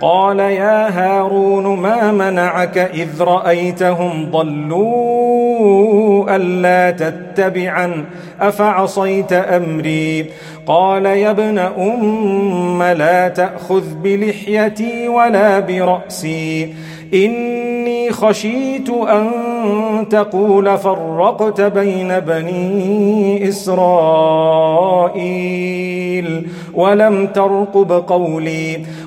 قال يا هارون ما منعك إذ رأيتهم ضلوا ألا تتبعا أفعصيت أمري؟ قال يا ابن أم لا تأخذ بلحيتي ولا برأسي. إني خشيت أن تقول فرقت بين بني إسرائيل ولم ترقب قولي.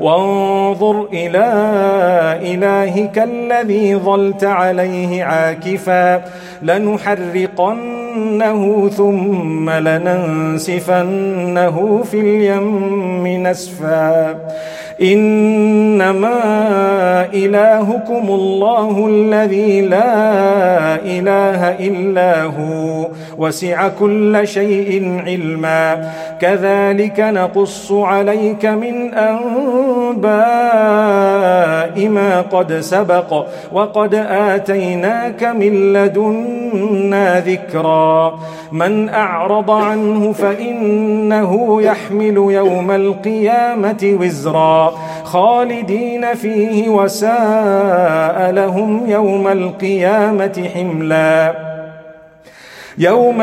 وانظر إلى إلهك الذي ظلت عليه عاكفا لنحرقنه ثم لننسفنه في اليم نسفا إنما إلهكم الله الذي لا إله إلا هو. وسع كل شيء علما. كذلك نقص عليك من أنباء ما قد سبق وقد آتيناك من لدنا ذكرا. من أعرض عنه فإنه يحمل يوم القيامة وزرا. خالدين فيه وساء لهم يوم القيامة حملا. يوم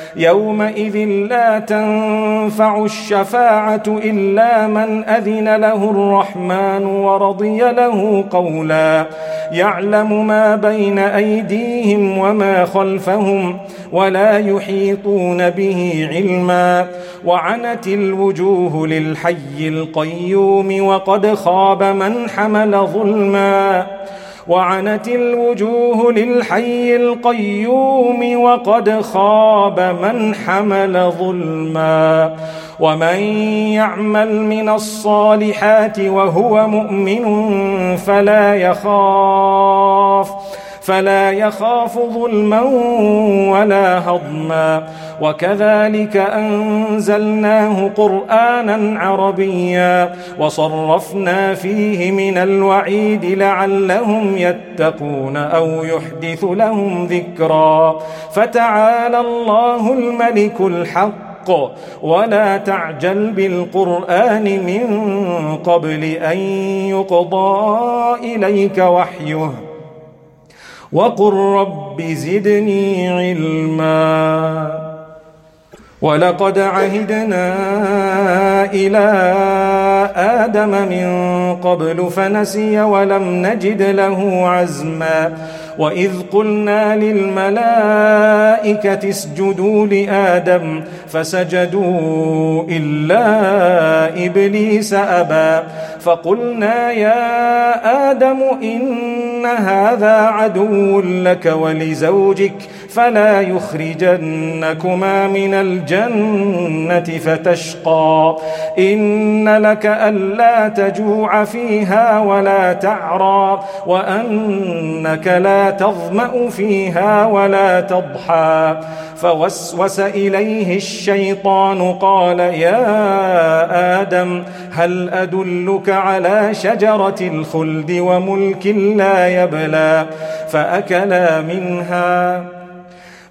يومئذ لا تنفع الشفاعة إلا من أذن له الرحمن ورضي له قولا. يعلم ما بين أيديهم وما خلفهم ولا يحيطون به علما. وعنت الوجوه للحي القيوم وقد خاب من حمل ظلما. وعنت الوجوه للحي القيوم وقد خاب من حمل ظلما ومن يعمل من الصالحات وهو مؤمن فلا يخاف فلا يخاف ظلما ولا هضما. وكذلك أنزلناه قرآنا عربيا وصرفنا فيه من الوعيد لعلهم يتقون أو يحدث لهم ذكرا. فتعالى الله الملك الحق. ولا تعجل بالقرآن من قبل أن يقضى إليك وحيه. وقل رب زدني علما. ولقد عهدنا إلى آدم من قبل فنسي ولم نجد له عزما. وإذ قلنا للملائكة اسجدوا لآدم فسجدوا إلا إبليس أبى. فقلنا يا آدم إن هذا عدو لك ولزوجك فلا يخرجنكما من الجنة فتشقى. إن لك ألا تجوع فيها ولا تعرى وأنك لا تظمأ فيها ولا تضحى. فوسوس إليه الشيطان قال يا آدم هل أدلك على شجرة الخلد وملك لا يبلى فأكلا منها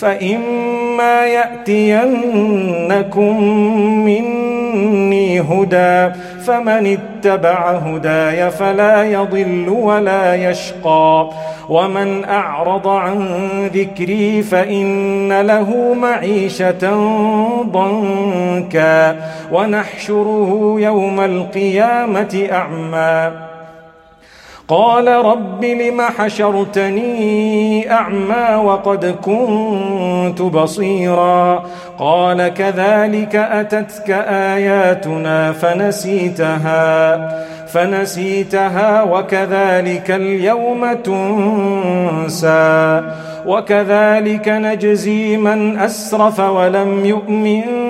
فإما يأتينكم مني هدى فمن اتبع هداي فلا يضل ولا يشقى. ومن أعرض عن ذكري فإن له معيشة ضنكا. ونحشره يوم القيامة أعمى. قال رب لم حشرتني أعمى وقد كنت بصيرا قال كذلك أتتك آياتنا فنسيتها فنسيتها وكذلك اليوم تنسى وكذلك نجزي من أسرف ولم يؤمن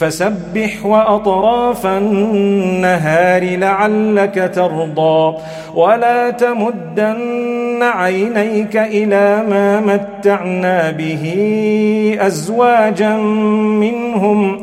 فسبح وأطراف النهار لعلك ترضى ولا تمدن عينيك إلى ما متعنا به أزواجا منهم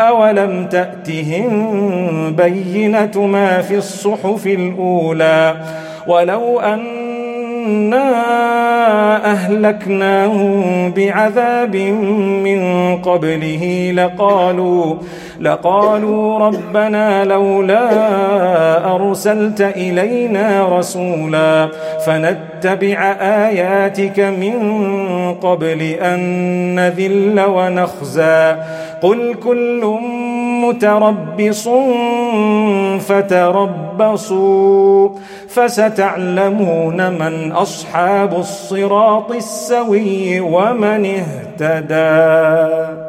أولم تأتهم بينة ما في الصحف الأولى ولو أنا أهلكناهم بعذاب من قبله لقالوا لقالوا ربنا لولا أرسلت إلينا رسولا فنتبع آياتك من قبل أن نذل ونخزى. قل كل متربص فتربصوا فستعلمون من أصحاب الصراط السوي ومن اهتدى